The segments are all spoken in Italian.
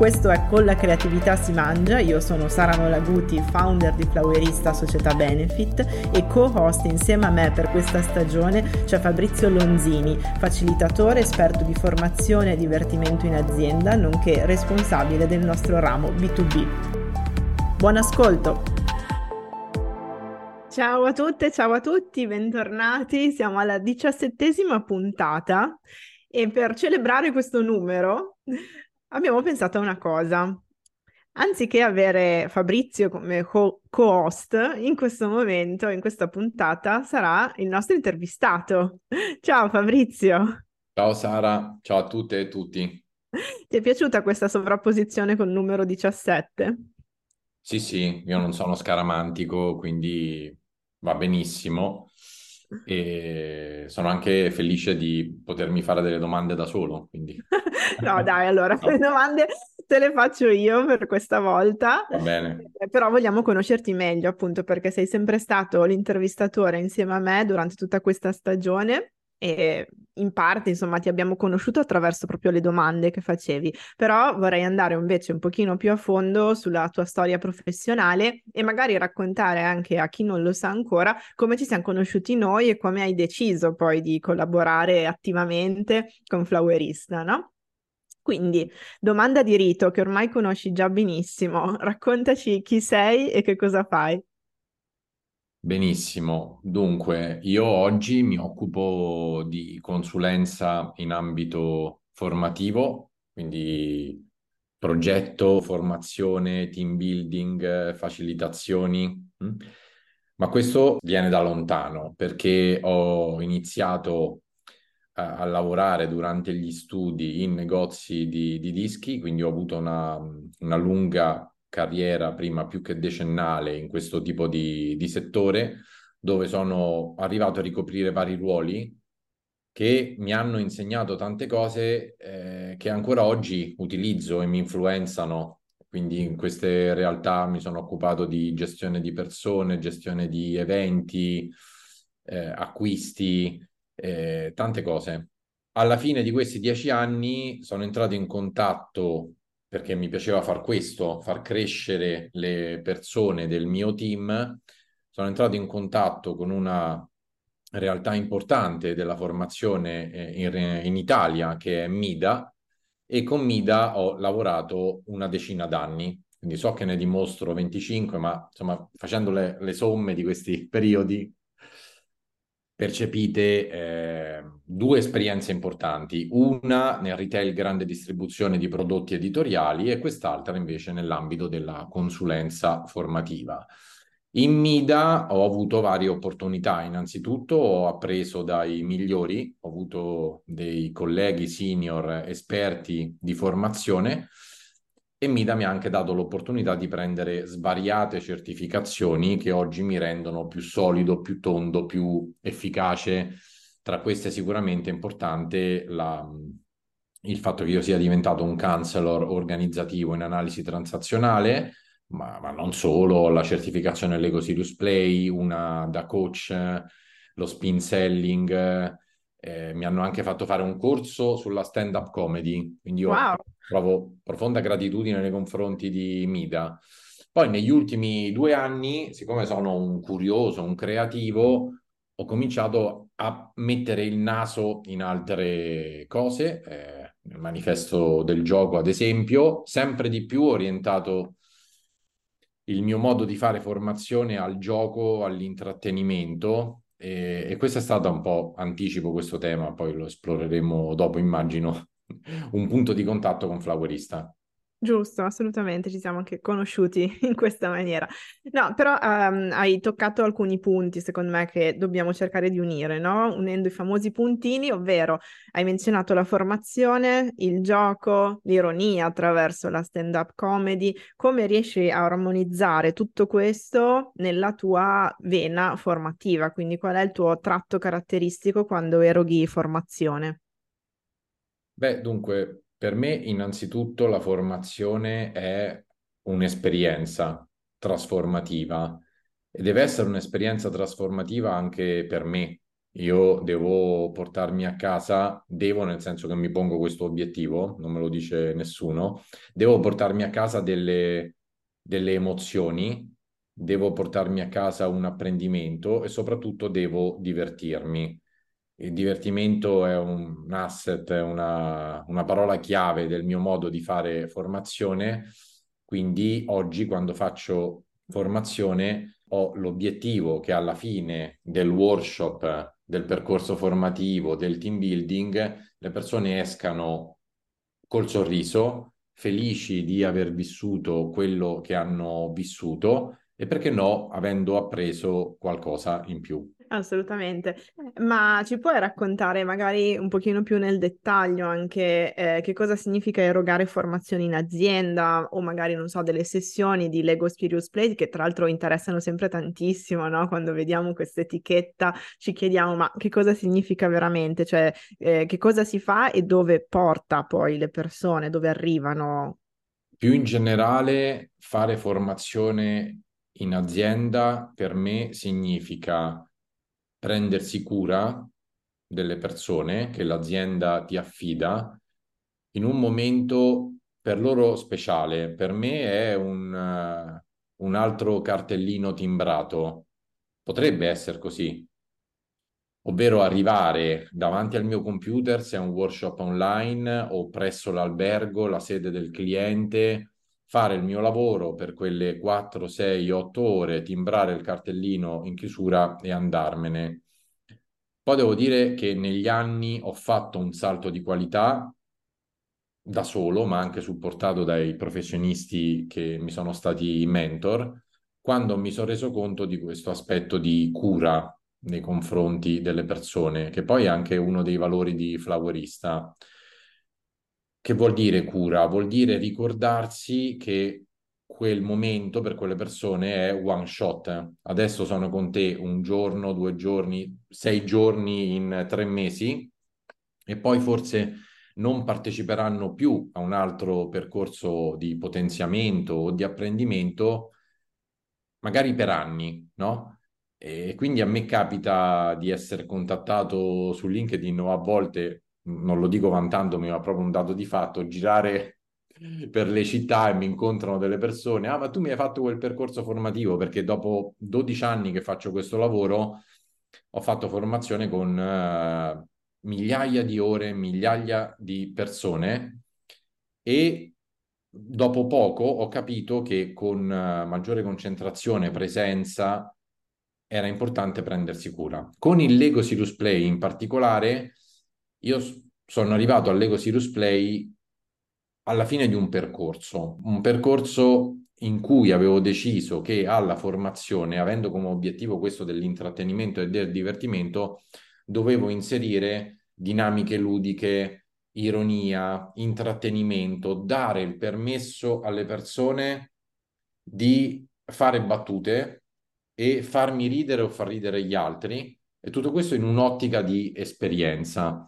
Questo è Con la creatività si mangia, io sono Sara Nolaguti, founder di Flowerista Società Benefit e co-host insieme a me per questa stagione c'è Fabrizio Lonzini, facilitatore, esperto di formazione e divertimento in azienda, nonché responsabile del nostro ramo B2B. Buon ascolto! Ciao a tutte, ciao a tutti, bentornati. Siamo alla diciassettesima puntata e per celebrare questo numero abbiamo pensato a una cosa. Anziché avere Fabrizio come co- host in questo momento, in questa puntata, sarà il nostro intervistato. Ciao Fabrizio. Ciao Sara, ciao a tutte e tutti. Ti è piaciuta questa sovrapposizione col numero 17? Sì, sì, io non sono scaramantico, quindi va benissimo e sono anche felice di potermi fare delle domande da solo. Quindi... no, dai, allora no. le domande te le faccio io per questa volta. Va bene. Però vogliamo conoscerti meglio, appunto, perché sei sempre stato l'intervistatore insieme a me durante tutta questa stagione e in parte insomma ti abbiamo conosciuto attraverso proprio le domande che facevi, però vorrei andare invece un pochino più a fondo sulla tua storia professionale e magari raccontare anche a chi non lo sa ancora come ci siamo conosciuti noi e come hai deciso poi di collaborare attivamente con Flowerista, no? Quindi, domanda di rito che ormai conosci già benissimo, raccontaci chi sei e che cosa fai. Benissimo, dunque io oggi mi occupo di consulenza in ambito formativo, quindi progetto, formazione, team building, facilitazioni, mm? ma questo viene da lontano perché ho iniziato a, lavorare durante gli studi in negozi di, di dischi, quindi ho avuto una, una lunga carriera prima più che decennale in questo tipo di, di settore, dove sono arrivato a ricoprire vari ruoli che mi hanno insegnato tante cose eh, che ancora oggi utilizzo e mi influenzano. Quindi in queste realtà mi sono occupato di gestione di persone, gestione di eventi, eh, acquisti, eh, tante cose. Alla fine di questi dieci anni sono entrato in contatto perché mi piaceva far questo, far crescere le persone del mio team. Sono entrato in contatto con una realtà importante della formazione eh, in, in Italia, che è MIDA, e con MIDA ho lavorato una decina d'anni. Quindi so che ne dimostro 25, ma insomma, facendo le, le somme di questi periodi, percepite eh, due esperienze importanti, una nel retail grande distribuzione di prodotti editoriali e quest'altra invece nell'ambito della consulenza formativa. In Mida ho avuto varie opportunità, innanzitutto ho appreso dai migliori, ho avuto dei colleghi senior esperti di formazione e Mida mi ha anche dato l'opportunità di prendere svariate certificazioni che oggi mi rendono più solido, più tondo, più efficace. Tra queste sicuramente è importante la, il fatto che io sia diventato un counselor organizzativo in analisi transazionale, ma, ma non solo, la certificazione Lego Sirius Play, una da coach, lo spin selling, eh, mi hanno anche fatto fare un corso sulla stand-up comedy, quindi io wow. provo profonda gratitudine nei confronti di Mida. Poi negli ultimi due anni, siccome sono un curioso, un creativo, ho cominciato a mettere il naso in altre cose, eh, nel manifesto del gioco ad esempio, sempre di più orientato il mio modo di fare formazione al gioco, all'intrattenimento, e, e questo è stato un po', anticipo questo tema, poi lo esploreremo dopo, immagino, un punto di contatto con Flowerista. Giusto, assolutamente, ci siamo anche conosciuti in questa maniera. No, però um, hai toccato alcuni punti, secondo me, che dobbiamo cercare di unire, no? Unendo i famosi puntini, ovvero hai menzionato la formazione, il gioco, l'ironia attraverso la stand-up comedy. Come riesci a armonizzare tutto questo nella tua vena formativa? Quindi qual è il tuo tratto caratteristico quando eroghi formazione? Beh, dunque, per me, innanzitutto, la formazione è un'esperienza trasformativa e deve essere un'esperienza trasformativa anche per me. Io devo portarmi a casa, devo nel senso che mi pongo questo obiettivo, non me lo dice nessuno, devo portarmi a casa delle, delle emozioni, devo portarmi a casa un apprendimento e soprattutto devo divertirmi il divertimento è un asset, è una, una parola chiave del mio modo di fare formazione, quindi oggi quando faccio formazione ho l'obiettivo che alla fine del workshop, del percorso formativo, del team building, le persone escano col sorriso, felici di aver vissuto quello che hanno vissuto e perché no, avendo appreso qualcosa in più. Assolutamente, ma ci puoi raccontare magari un pochino più nel dettaglio anche eh, che cosa significa erogare formazioni in azienda o magari, non so, delle sessioni di Lego Spirius Play che tra l'altro interessano sempre tantissimo, no? Quando vediamo questa etichetta ci chiediamo ma che cosa significa veramente, cioè eh, che cosa si fa e dove porta poi le persone, dove arrivano. Più in generale, fare formazione in azienda per me significa prendersi cura delle persone che l'azienda ti affida in un momento per loro speciale. Per me è un, uh, un altro cartellino timbrato. Potrebbe essere così, ovvero arrivare davanti al mio computer se è un workshop online o presso l'albergo, la sede del cliente, fare il mio lavoro per quelle 4, 6, 8 ore, timbrare il cartellino in chiusura e andarmene. Poi devo dire che negli anni ho fatto un salto di qualità da solo, ma anche supportato dai professionisti che mi sono stati mentor, quando mi sono reso conto di questo aspetto di cura nei confronti delle persone, che poi è anche uno dei valori di Flowerista. Che vuol dire cura? Vuol dire ricordarsi che quel momento per quelle persone è one shot. Adesso sono con te un giorno, due giorni, sei giorni in tre mesi e poi forse non parteciperanno più a un altro percorso di potenziamento o di apprendimento, magari per anni, no? E quindi a me capita di essere contattato su LinkedIn o a volte non lo dico vantandomi, ma proprio un dato di fatto, girare per le città e mi incontrano delle persone, ah ma tu mi hai fatto quel percorso formativo perché dopo 12 anni che faccio questo lavoro ho fatto formazione con uh, migliaia di ore, migliaia di persone e dopo poco ho capito che con uh, maggiore concentrazione presenza era importante prendersi cura. Con il Lego Sirius Play in particolare io sono arrivato al Lego Sirius Play alla fine di un percorso, un percorso in cui avevo deciso che alla formazione, avendo come obiettivo questo dell'intrattenimento e del divertimento, dovevo inserire dinamiche ludiche, ironia, intrattenimento, dare il permesso alle persone di fare battute e farmi ridere o far ridere gli altri, e tutto questo in un'ottica di esperienza.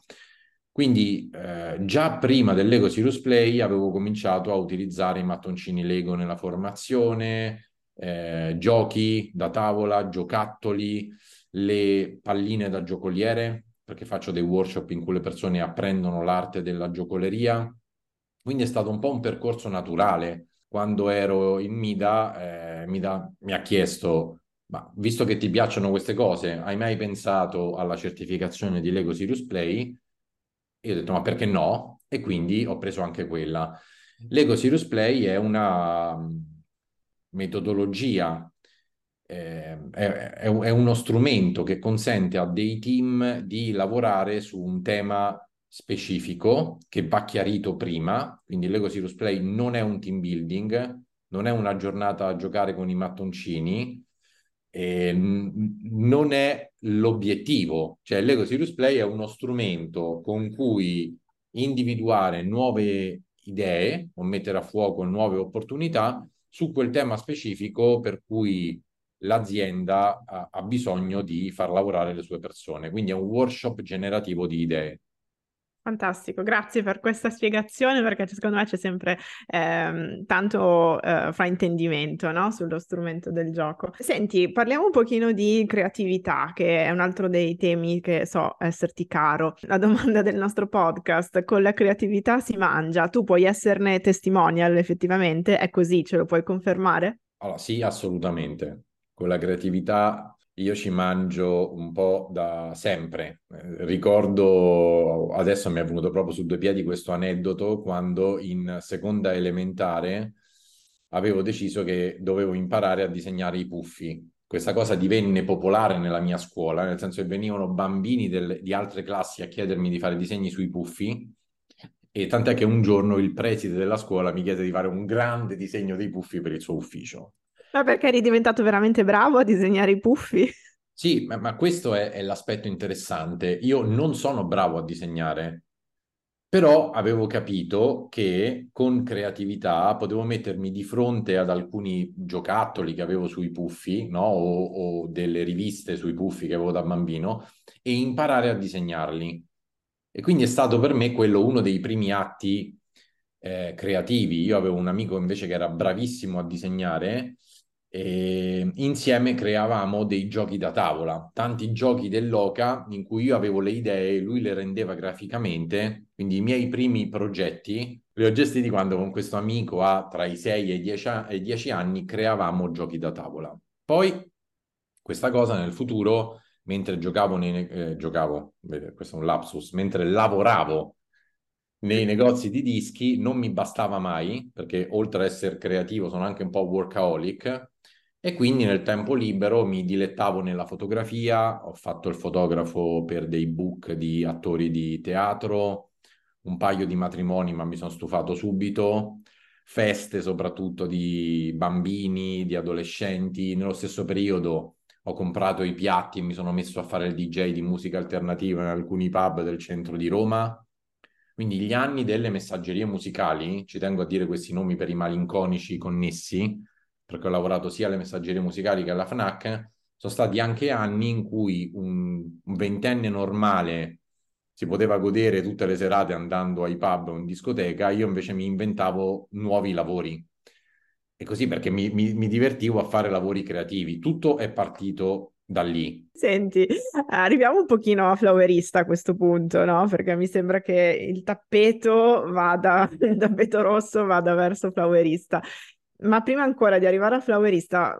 Quindi eh, già prima del Lego Serious Play avevo cominciato a utilizzare i mattoncini Lego nella formazione, eh, giochi da tavola, giocattoli, le palline da giocoliere, perché faccio dei workshop in cui le persone apprendono l'arte della giocoleria. Quindi è stato un po' un percorso naturale. Quando ero in Mida, eh, Mida mi ha chiesto, ma visto che ti piacciono queste cose, hai mai pensato alla certificazione di Lego Serious Play? Io ho detto, ma perché no? E quindi ho preso anche quella. Lego Serious Play è una mm, metodologia, eh, è, è, uno strumento che consente a dei team di lavorare su un tema specifico che va chiarito prima, quindi l'Ego Serious Play non è un team building, non è una giornata a giocare con i mattoncini, eh, non è l'obiettivo, cioè l'Ego Serious Play è uno strumento con cui individuare nuove idee o mettere a fuoco nuove opportunità su quel tema specifico per cui l'azienda ha, ha bisogno di far lavorare le sue persone. Quindi è un workshop generativo di idee. Fantastico, grazie per questa spiegazione perché secondo me c'è sempre ehm, tanto eh, fraintendimento no? sullo strumento del gioco. Senti, parliamo un pochino di creatività, che è un altro dei temi che so esserti caro. La domanda del nostro podcast, con la creatività si mangia, tu puoi esserne testimonial effettivamente, è così, ce lo puoi confermare? Allora, sì, assolutamente. Con la creatività io ci mangio un po' da sempre. Eh, ricordo, adesso mi è venuto proprio su due piedi questo aneddoto, quando in seconda elementare avevo deciso che dovevo imparare a disegnare i puffi. Questa cosa divenne popolare nella mia scuola, nel senso che venivano bambini del, di altre classi a chiedermi di fare disegni sui puffi, e tant'è che un giorno il preside della scuola mi chiese di fare un grande disegno dei puffi per il suo ufficio. Ma perché eri diventato veramente bravo a disegnare i puffi? Sì, ma, ma questo è, è, l'aspetto interessante. Io non sono bravo a disegnare, però avevo capito che con creatività potevo mettermi di fronte ad alcuni giocattoli che avevo sui puffi, no? o, o delle riviste sui puffi che avevo da bambino, e imparare a disegnarli. E quindi è stato per me quello uno dei primi atti eh, creativi. Io avevo un amico invece che era bravissimo a disegnare e insieme creavamo dei giochi da tavola, tanti giochi dell'Oca in cui io avevo le idee, lui le rendeva graficamente, quindi i miei primi progetti li ho gestiti quando con questo amico a tra i 6 e i 10, e 10 anni creavamo giochi da tavola. Poi questa cosa nel futuro, mentre giocavo, nei, eh, giocavo, questo è un lapsus, mentre lavoravo nei negozi di dischi non mi bastava mai, perché oltre ad essere creativo sono anche un po' workaholic, e quindi nel tempo libero mi dilettavo nella fotografia, ho fatto il fotografo per dei book di attori di teatro, un paio di matrimoni, ma mi sono stufato subito, feste soprattutto di bambini, di adolescenti. Nello stesso periodo ho comprato i piatti e mi sono messo a fare il DJ di musica alternativa in alcuni pub del centro di Roma. Quindi gli anni delle messaggerie musicali, ci tengo a dire questi nomi per i malinconici connessi, perché ho lavorato sia alle messaggerie musicali che alla FNAC, sono stati anche anni in cui un, un ventenne normale si poteva godere tutte le serate andando ai pub o in discoteca, io invece mi inventavo nuovi lavori. E così perché mi, mi, mi divertivo a fare lavori creativi. Tutto è partito da lì. Senti, arriviamo un pochino a flowerista a questo punto, no? Perché mi sembra che il tappeto vada, il tappeto rosso vada verso flowerista. Ma prima ancora di arrivare a Flowerista,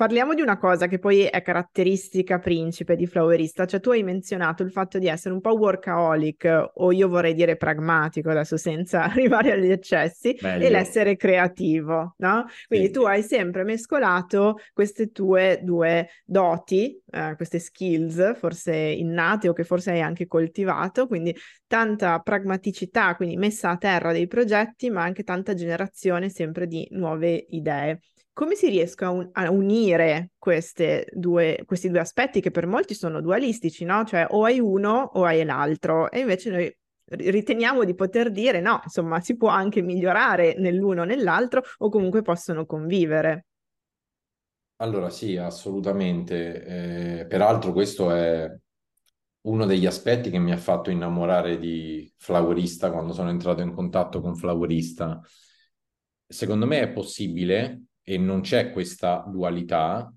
Parliamo di una cosa che poi è caratteristica principe di Flowerista, cioè tu hai menzionato il fatto di essere un po' workaholic o io vorrei dire pragmatico adesso senza arrivare agli eccessi Meglio. e l'essere creativo, no? Quindi sì. tu hai sempre mescolato queste tue due doti, eh, queste skills forse innate o che forse hai anche coltivato, quindi tanta pragmaticità, quindi messa a terra dei progetti, ma anche tanta generazione sempre di nuove idee come si riescono a, un- a unire due, questi due aspetti che per molti sono dualistici, no? Cioè o hai uno o hai l'altro e invece noi riteniamo di poter dire no, insomma, si può anche migliorare nell'uno o nell'altro o comunque possono convivere. Allora sì, assolutamente. Eh, peraltro questo è uno degli aspetti che mi ha fatto innamorare di Flowerista quando sono entrato in contatto con Flowerista. Secondo me è possibile e non c'è questa dualità,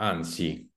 anzi,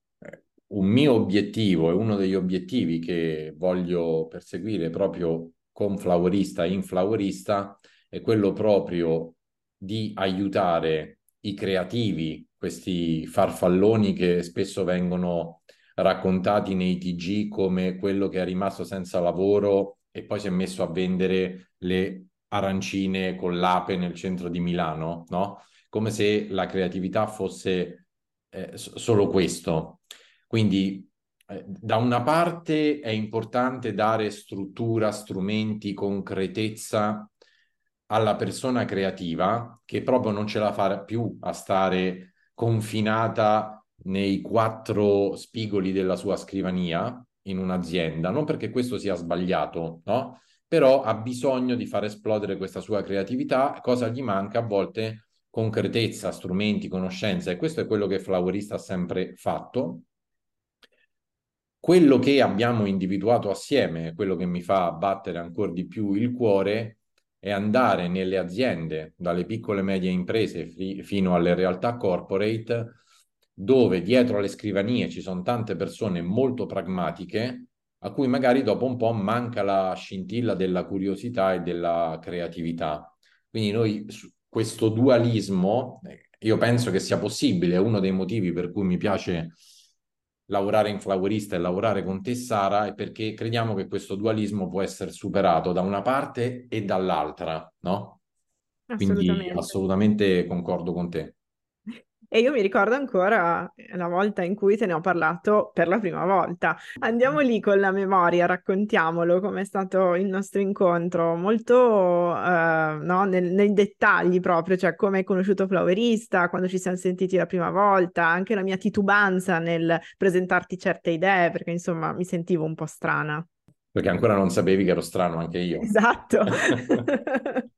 un mio obiettivo e uno degli obiettivi che voglio perseguire proprio con Flowerista e in Flowerista è quello proprio di aiutare i creativi, questi farfalloni che spesso vengono raccontati nei TG come quello che è rimasto senza lavoro e poi si è messo a vendere le arancine con l'ape nel centro di Milano, no? Come se la creatività fosse eh, solo questo. Quindi eh, da una parte è importante dare struttura, strumenti, concretezza alla persona creativa che proprio non ce la fa più a stare confinata nei quattro spigoli della sua scrivania in un'azienda, non perché questo sia sbagliato, no? Però ha bisogno di far esplodere questa sua creatività, cosa gli manca a volte concretezza, strumenti, conoscenza e questo è quello che Flowerista ha sempre fatto. Quello che abbiamo individuato assieme, quello che mi fa battere ancora di più il cuore, è andare nelle aziende, dalle piccole e medie imprese fi- fino alle realtà corporate, dove dietro alle scrivanie ci sono tante persone molto pragmatiche, a cui magari dopo un po' manca la scintilla della curiosità e della creatività. Quindi noi questo dualismo, eh, io penso che sia possibile, è uno dei motivi per cui mi piace lavorare in Flowerista e lavorare con te Sara è perché crediamo che questo dualismo può essere superato da una parte e dall'altra, no? Quindi assolutamente concordo con te. E io mi ricordo ancora la volta in cui te ne ho parlato per la prima volta. Andiamo lì con la memoria, raccontiamolo com'è stato il nostro incontro, molto uh, no, nel, nei dettagli proprio, cioè come hai conosciuto Flowerista, quando ci siamo sentiti la prima volta, anche la mia titubanza nel presentarti certe idee, perché insomma mi sentivo un po' strana. Perché ancora non sapevi che ero strano anche io. Esatto.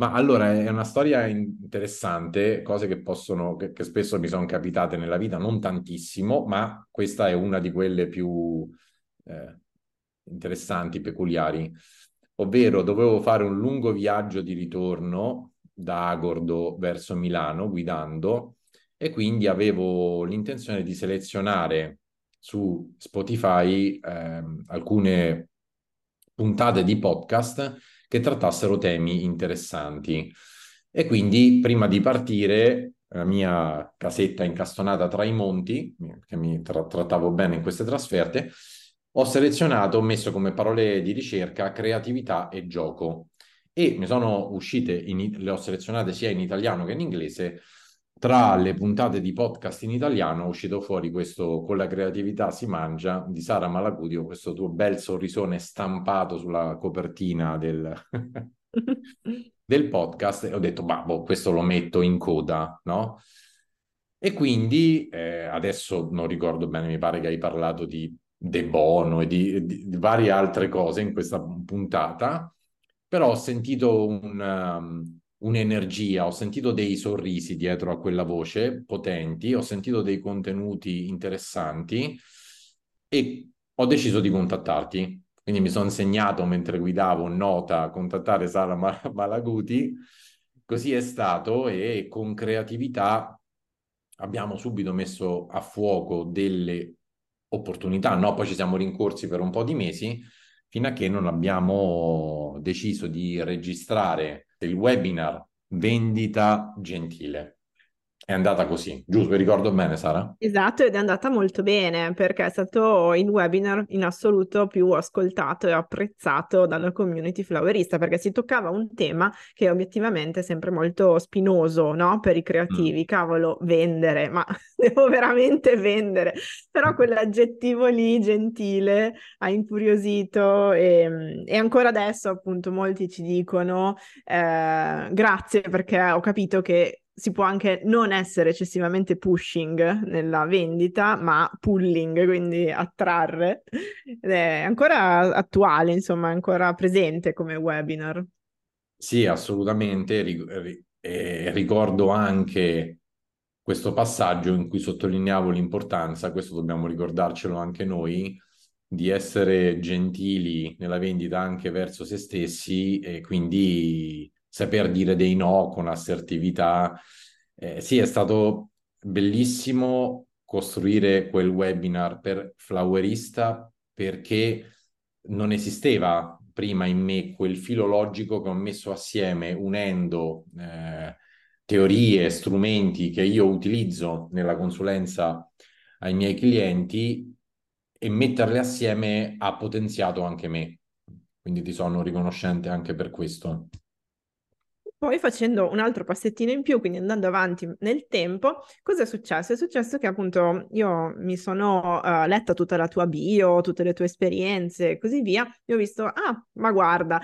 Ma allora è una storia interessante, cose che possono, che, che spesso mi sono capitate nella vita, non tantissimo, ma questa è una di quelle più eh, interessanti, peculiari. Ovvero, dovevo fare un lungo viaggio di ritorno da Agordo verso Milano guidando e quindi avevo l'intenzione di selezionare su Spotify eh, alcune puntate di podcast che trattassero temi interessanti. E quindi prima di partire, la mia casetta incastonata tra i monti, che mi tra- trattavo bene in queste trasferte, ho selezionato, ho messo come parole di ricerca creatività e gioco. E mi sono uscite, in, le ho selezionate sia in italiano che in inglese, tra le puntate di podcast in italiano è uscito fuori questo Con la creatività si mangia di Sara Malacudio, questo tuo bel sorrisone stampato sulla copertina del, del podcast e ho detto, ma boh, questo lo metto in coda, no? E quindi eh, adesso non ricordo bene, mi pare che hai parlato di De Bono e di, di, di varie altre cose in questa puntata, però ho sentito un... Um, un'energia, ho sentito dei sorrisi dietro a quella voce potenti, ho sentito dei contenuti interessanti e ho deciso di contattarti. Quindi mi sono insegnato mentre guidavo nota a contattare Sara Malaguti. Così è stato e con creatività abbiamo subito messo a fuoco delle opportunità, no? Poi ci siamo rincorsi per un po' di mesi fino a che non abbiamo deciso di registrare il webinar vendita gentile. È andata così, giusto? Vi ricordo bene, Sara? Esatto, ed è andata molto bene perché è stato il webinar in assoluto più ascoltato e apprezzato dalla community flowerista perché si toccava un tema che è obiettivamente sempre molto spinoso, no? Per i creativi, mm. cavolo, vendere, ma devo veramente vendere. Però quell'aggettivo lì, gentile, ha incuriosito e, e ancora adesso appunto molti ci dicono eh, grazie perché ho capito che si può anche non essere eccessivamente pushing nella vendita, ma pulling, quindi attrarre. Ed è ancora attuale, insomma, ancora presente come webinar. Sì, assolutamente. Ricordo anche questo passaggio in cui sottolineavo l'importanza, questo dobbiamo ricordarcelo anche noi, di essere gentili nella vendita anche verso se stessi e quindi saper dire dei no con assertività. Eh, sì, è stato bellissimo costruire quel webinar per Flowerista perché non esisteva prima in me quel filo logico che ho messo assieme unendo eh, teorie, strumenti che io utilizzo nella consulenza ai miei clienti e metterle assieme ha potenziato anche me. Quindi ti sono riconoscente anche per questo. Poi facendo un altro passettino in più, quindi andando avanti nel tempo, cosa è successo? È successo che appunto io mi sono uh, letta tutta la tua bio, tutte le tue esperienze e così via, e ho visto, ah, ma guarda,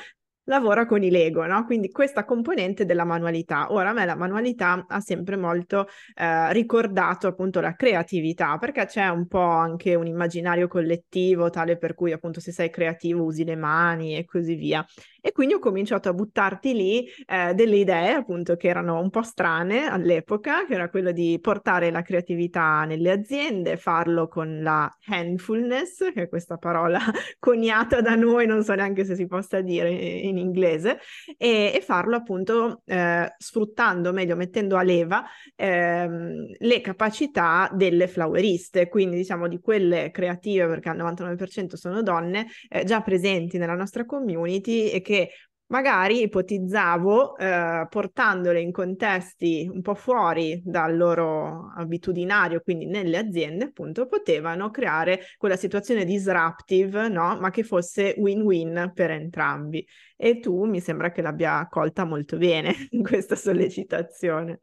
lavora con i Lego, no? Quindi questa componente della manualità. Ora a me la manualità ha sempre molto eh, ricordato appunto la creatività, perché c'è un po' anche un immaginario collettivo tale per cui appunto se sei creativo usi le mani e così via. E quindi ho cominciato a buttarti lì eh, delle idee appunto che erano un po' strane all'epoca, che era quello di portare la creatività nelle aziende, farlo con la handfulness, che è questa parola coniata da noi, non so neanche se si possa dire in inglese, e, e farlo appunto eh, sfruttando, meglio mettendo a leva ehm, le capacità delle floweriste, quindi diciamo di quelle creative, perché al 99% sono donne, eh, già presenti nella nostra community e che che magari ipotizzavo eh, portandole in contesti un po' fuori dal loro abitudinario, quindi nelle aziende, appunto, potevano creare quella situazione disruptive, no? Ma che fosse win-win per entrambi. E tu mi sembra che l'abbia accolta molto bene questa sollecitazione.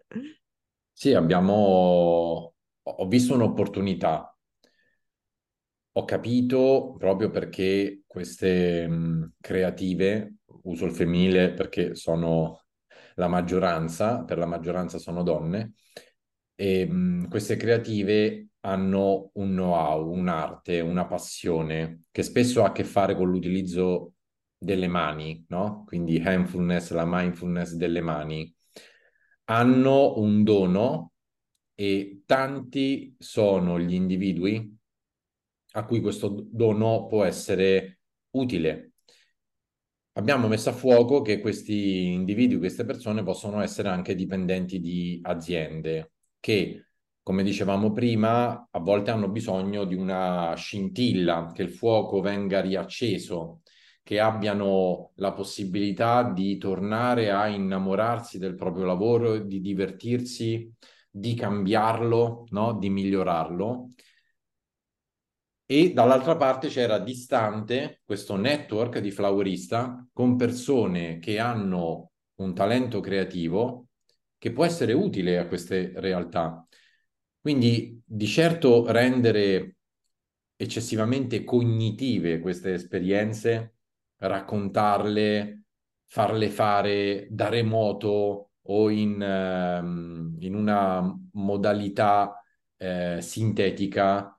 Sì, abbiamo... ho visto un'opportunità ho capito proprio perché queste mh, creative, uso il femminile perché sono la maggioranza, per la maggioranza sono donne, e mh, queste creative hanno un know-how, un'arte, una passione che spesso ha a che fare con l'utilizzo delle mani, no? Quindi handfulness, la mindfulness delle mani. Hanno un dono e tanti sono gli individui a cui questo dono può essere utile. Abbiamo messo a fuoco che questi individui, queste persone possono essere anche dipendenti di aziende che, come dicevamo prima, a volte hanno bisogno di una scintilla, che il fuoco venga riacceso, che abbiano la possibilità di tornare a innamorarsi del proprio lavoro, di divertirsi, di cambiarlo, no? di migliorarlo e dall'altra parte c'era distante questo network di flowerista con persone che hanno un talento creativo che può essere utile a queste realtà. Quindi di certo rendere eccessivamente cognitive queste esperienze, raccontarle, farle fare da remoto o in, um, in una modalità eh, sintetica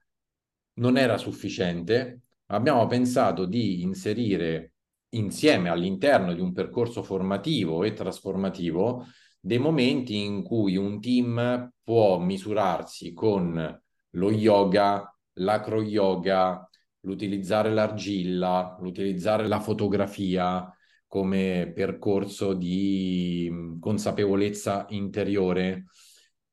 non era sufficiente, abbiamo pensato di inserire insieme all'interno di un percorso formativo e trasformativo dei momenti in cui un team può misurarsi con lo yoga, l'acro yoga, l'utilizzare l'argilla, l'utilizzare la fotografia come percorso di consapevolezza interiore.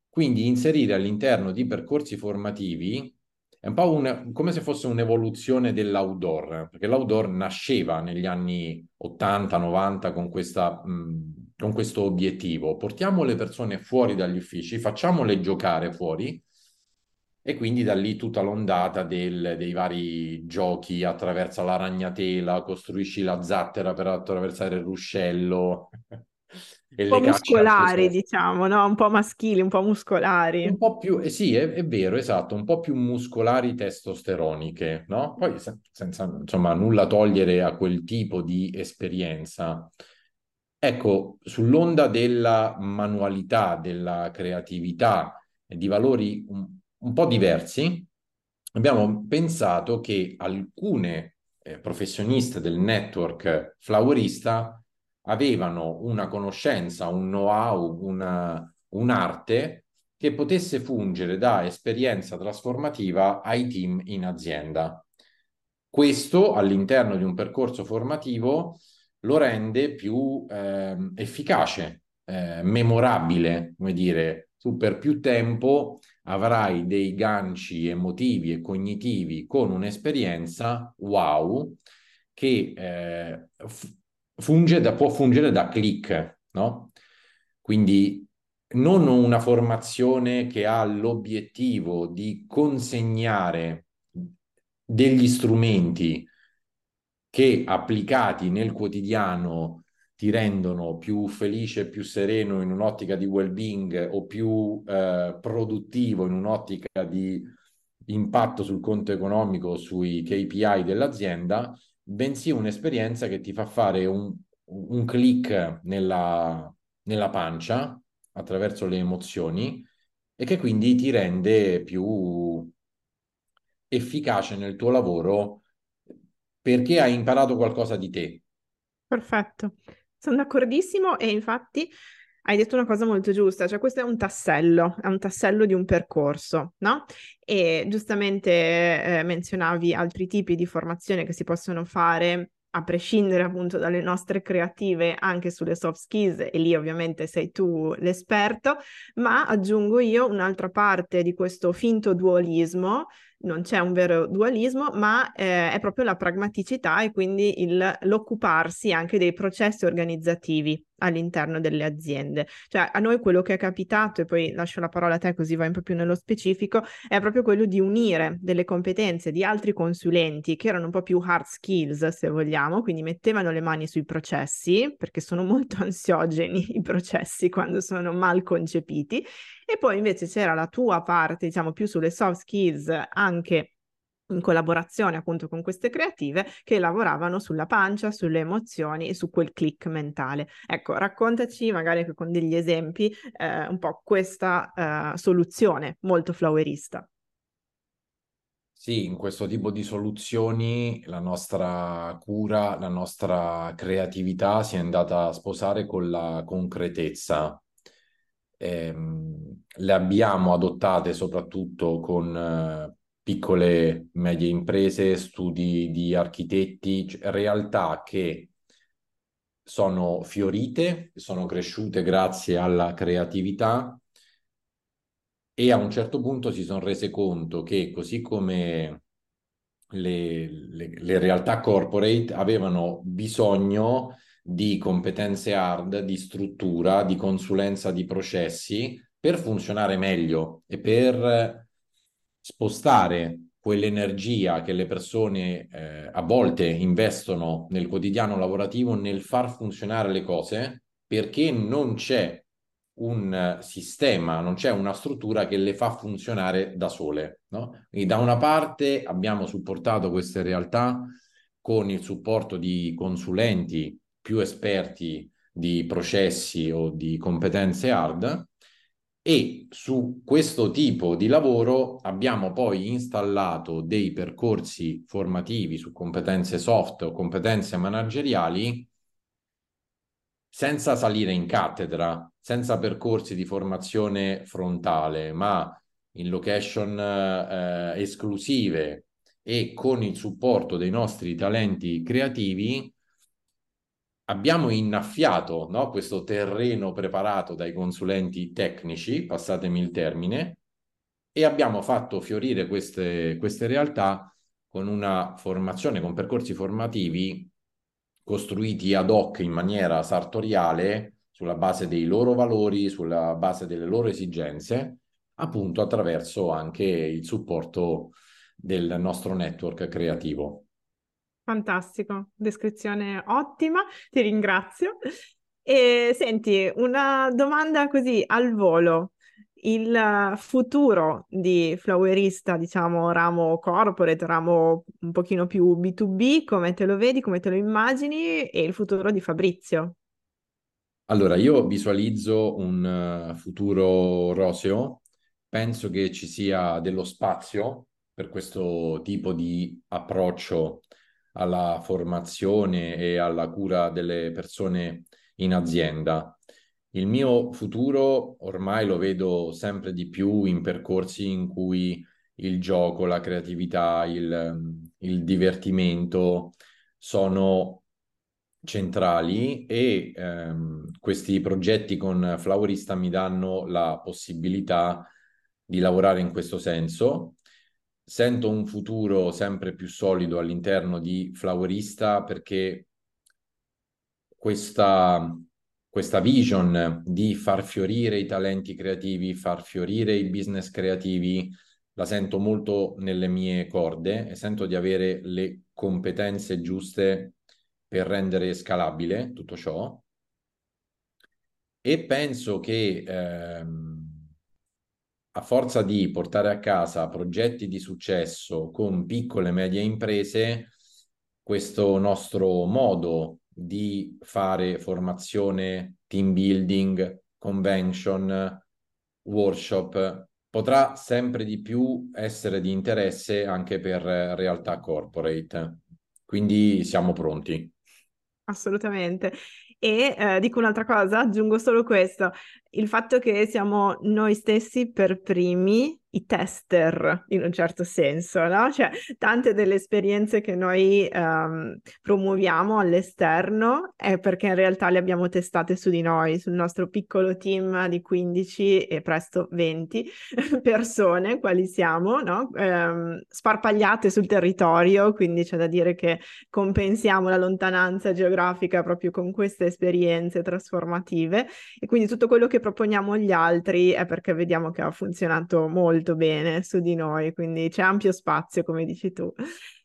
Quindi inserire all'interno di percorsi formativi è un po' un, come se fosse un'evoluzione dell'outdoor, perché l'outdoor nasceva negli anni 80-90 con, mh, con questo obiettivo. Portiamo le persone fuori dagli uffici, facciamole giocare fuori e quindi da lì tutta l'ondata del, dei vari giochi, attraversa la ragnatela, costruisci la zattera per attraversare il ruscello. un po' muscolari, diciamo, no? Un po' maschili, un po' muscolari. Un po' più, eh sì, è, è, vero, esatto, un po' più muscolari testosteroniche, no? Poi se, senza, insomma, nulla togliere a quel tipo di esperienza. Ecco, sull'onda della manualità, della creatività e di valori un, un po' diversi, abbiamo pensato che alcune eh, professioniste del network flowerista avevano una conoscenza, un know-how, una, un'arte che potesse fungere da esperienza trasformativa ai team in azienda. Questo all'interno di un percorso formativo lo rende più eh, efficace, eh, memorabile, come dire, tu per più tempo avrai dei ganci emotivi e cognitivi con un'esperienza wow che eh, funge da, può fungere da click, no? Quindi non una formazione che ha l'obiettivo di consegnare degli strumenti che applicati nel quotidiano ti rendono più felice, più sereno in un'ottica di well-being o più eh, produttivo in un'ottica di impatto sul conto economico, sui KPI dell'azienda, bensì un'esperienza che ti fa fare un, un click nella, nella pancia attraverso le emozioni e che quindi ti rende più efficace nel tuo lavoro perché hai imparato qualcosa di te. Perfetto. Sono d'accordissimo e infatti hai detto una cosa molto giusta, cioè questo è un tassello, è un tassello di un percorso, no? E giustamente eh, menzionavi altri tipi di formazione che si possono fare a prescindere appunto dalle nostre creative anche sulle soft skills e lì ovviamente sei tu l'esperto, ma aggiungo io un'altra parte di questo finto dualismo non c'è un vero dualismo, ma eh, è proprio la pragmaticità e quindi il, l'occuparsi anche dei processi organizzativi all'interno delle aziende. Cioè a noi quello che è capitato, e poi lascio la parola a te così vai un po' più nello specifico, è proprio quello di unire delle competenze di altri consulenti che erano un po' più hard skills, se vogliamo, quindi mettevano le mani sui processi, perché sono molto ansiogeni i processi quando sono mal concepiti, e poi invece c'era la tua parte, diciamo, più sulle soft skills, anche in collaborazione appunto con queste creative che lavoravano sulla pancia, sulle emozioni e su quel click mentale. Ecco, raccontaci magari con degli esempi eh, un po' questa eh, soluzione molto flowerista. Sì, in questo tipo di soluzioni la nostra cura, la nostra creatività si è andata a sposare con la concretezza ehm, le abbiamo adottate soprattutto con eh, piccole medie imprese, studi di architetti, realtà che sono fiorite, sono cresciute grazie alla creatività e a un certo punto si sono rese conto che così come le, le, le realtà corporate avevano bisogno di competenze hard, di struttura, di consulenza di processi per funzionare meglio e per spostare quell'energia che le persone eh, a volte investono nel quotidiano lavorativo nel far funzionare le cose perché non c'è un sistema, non c'è una struttura che le fa funzionare da sole. No? Quindi da una parte abbiamo supportato queste realtà con il supporto di consulenti più esperti di processi o di competenze hard e su questo tipo di lavoro abbiamo poi installato dei percorsi formativi su competenze soft o competenze manageriali senza salire in cattedra, senza percorsi di formazione frontale, ma in location eh, esclusive e con il supporto dei nostri talenti creativi abbiamo innaffiato no, questo terreno preparato dai consulenti tecnici, passatemi il termine, e abbiamo fatto fiorire queste, queste realtà con una formazione, con percorsi formativi costruiti ad hoc in maniera sartoriale sulla base dei loro valori, sulla base delle loro esigenze, appunto attraverso anche il supporto del nostro network creativo. Fantastico, descrizione ottima, ti ringrazio. E senti, una domanda così al volo. Il futuro di Flowerista, diciamo, ramo corporate, ramo un pochino più B2B, come te lo vedi, come te lo immagini, e il futuro di Fabrizio? Allora, io visualizzo un futuro roseo, penso che ci sia dello spazio per questo tipo di approccio alla formazione e alla cura delle persone in azienda. Il mio futuro ormai lo vedo sempre di più in percorsi in cui il gioco, la creatività, il, il divertimento sono centrali e ehm, questi progetti con Flowerista mi danno la possibilità di lavorare in questo senso sento un futuro sempre più solido all'interno di Flowerista perché questa, questa vision di far fiorire i talenti creativi, far fiorire i business creativi, la sento molto nelle mie corde e sento di avere le competenze giuste per rendere scalabile tutto ciò. E penso che ehm, a forza di portare a casa progetti di successo con piccole e medie imprese, questo nostro modo di fare formazione, team building, convention, workshop potrà sempre di più essere di interesse anche per realtà corporate. Quindi siamo pronti. Assolutamente. E eh, dico un'altra cosa, aggiungo solo questo, il fatto che siamo noi stessi per primi i tester in un certo senso, no? Cioè, tante delle esperienze che noi um, promuoviamo all'esterno è perché in realtà le abbiamo testate su di noi, sul nostro piccolo team di 15 e presto 20 persone, quali siamo, no? Um, sparpagliate sul territorio, quindi c'è da dire che compensiamo la lontananza geografica proprio con queste esperienze trasformative e quindi tutto quello che proponiamo agli altri è perché vediamo che ha funzionato molto bene su di noi, quindi c'è ampio spazio, come dici tu.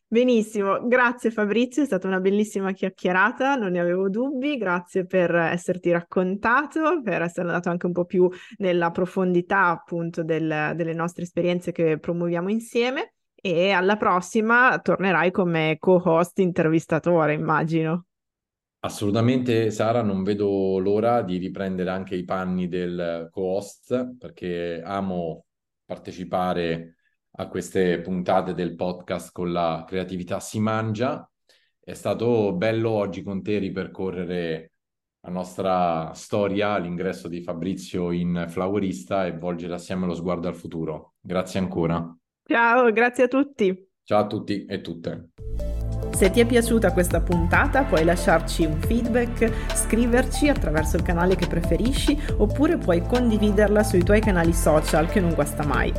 Benissimo, grazie Fabrizio, è stata una bellissima chiacchierata, non ne avevo dubbi, grazie per esserti raccontato, per essere andato anche un po' più nella profondità appunto del, delle nostre esperienze che promuoviamo insieme e alla prossima tornerai come co-host intervistatore, immagino. Assolutamente, Sara, non vedo l'ora di riprendere anche i panni del co-host perché amo partecipare a queste puntate del podcast con la creatività si mangia. È stato bello oggi con te ripercorrere la nostra storia, l'ingresso di Fabrizio in Flowerista e volgere assieme lo sguardo al futuro. Grazie ancora. Ciao, grazie a tutti. Ciao a tutti e tutte. Se ti è piaciuta questa puntata puoi lasciarci un feedback, scriverci attraverso il canale che preferisci oppure puoi condividerla sui tuoi canali social che non guasta mai.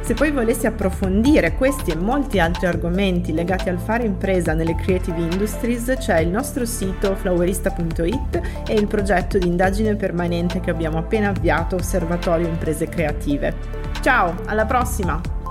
Se poi volessi approfondire questi e molti altri argomenti legati al fare impresa nelle creative industries, c'è il nostro sito flowerista.it e il progetto di indagine permanente che abbiamo appena avviato, Osservatorio Imprese Creative. Ciao, alla prossima!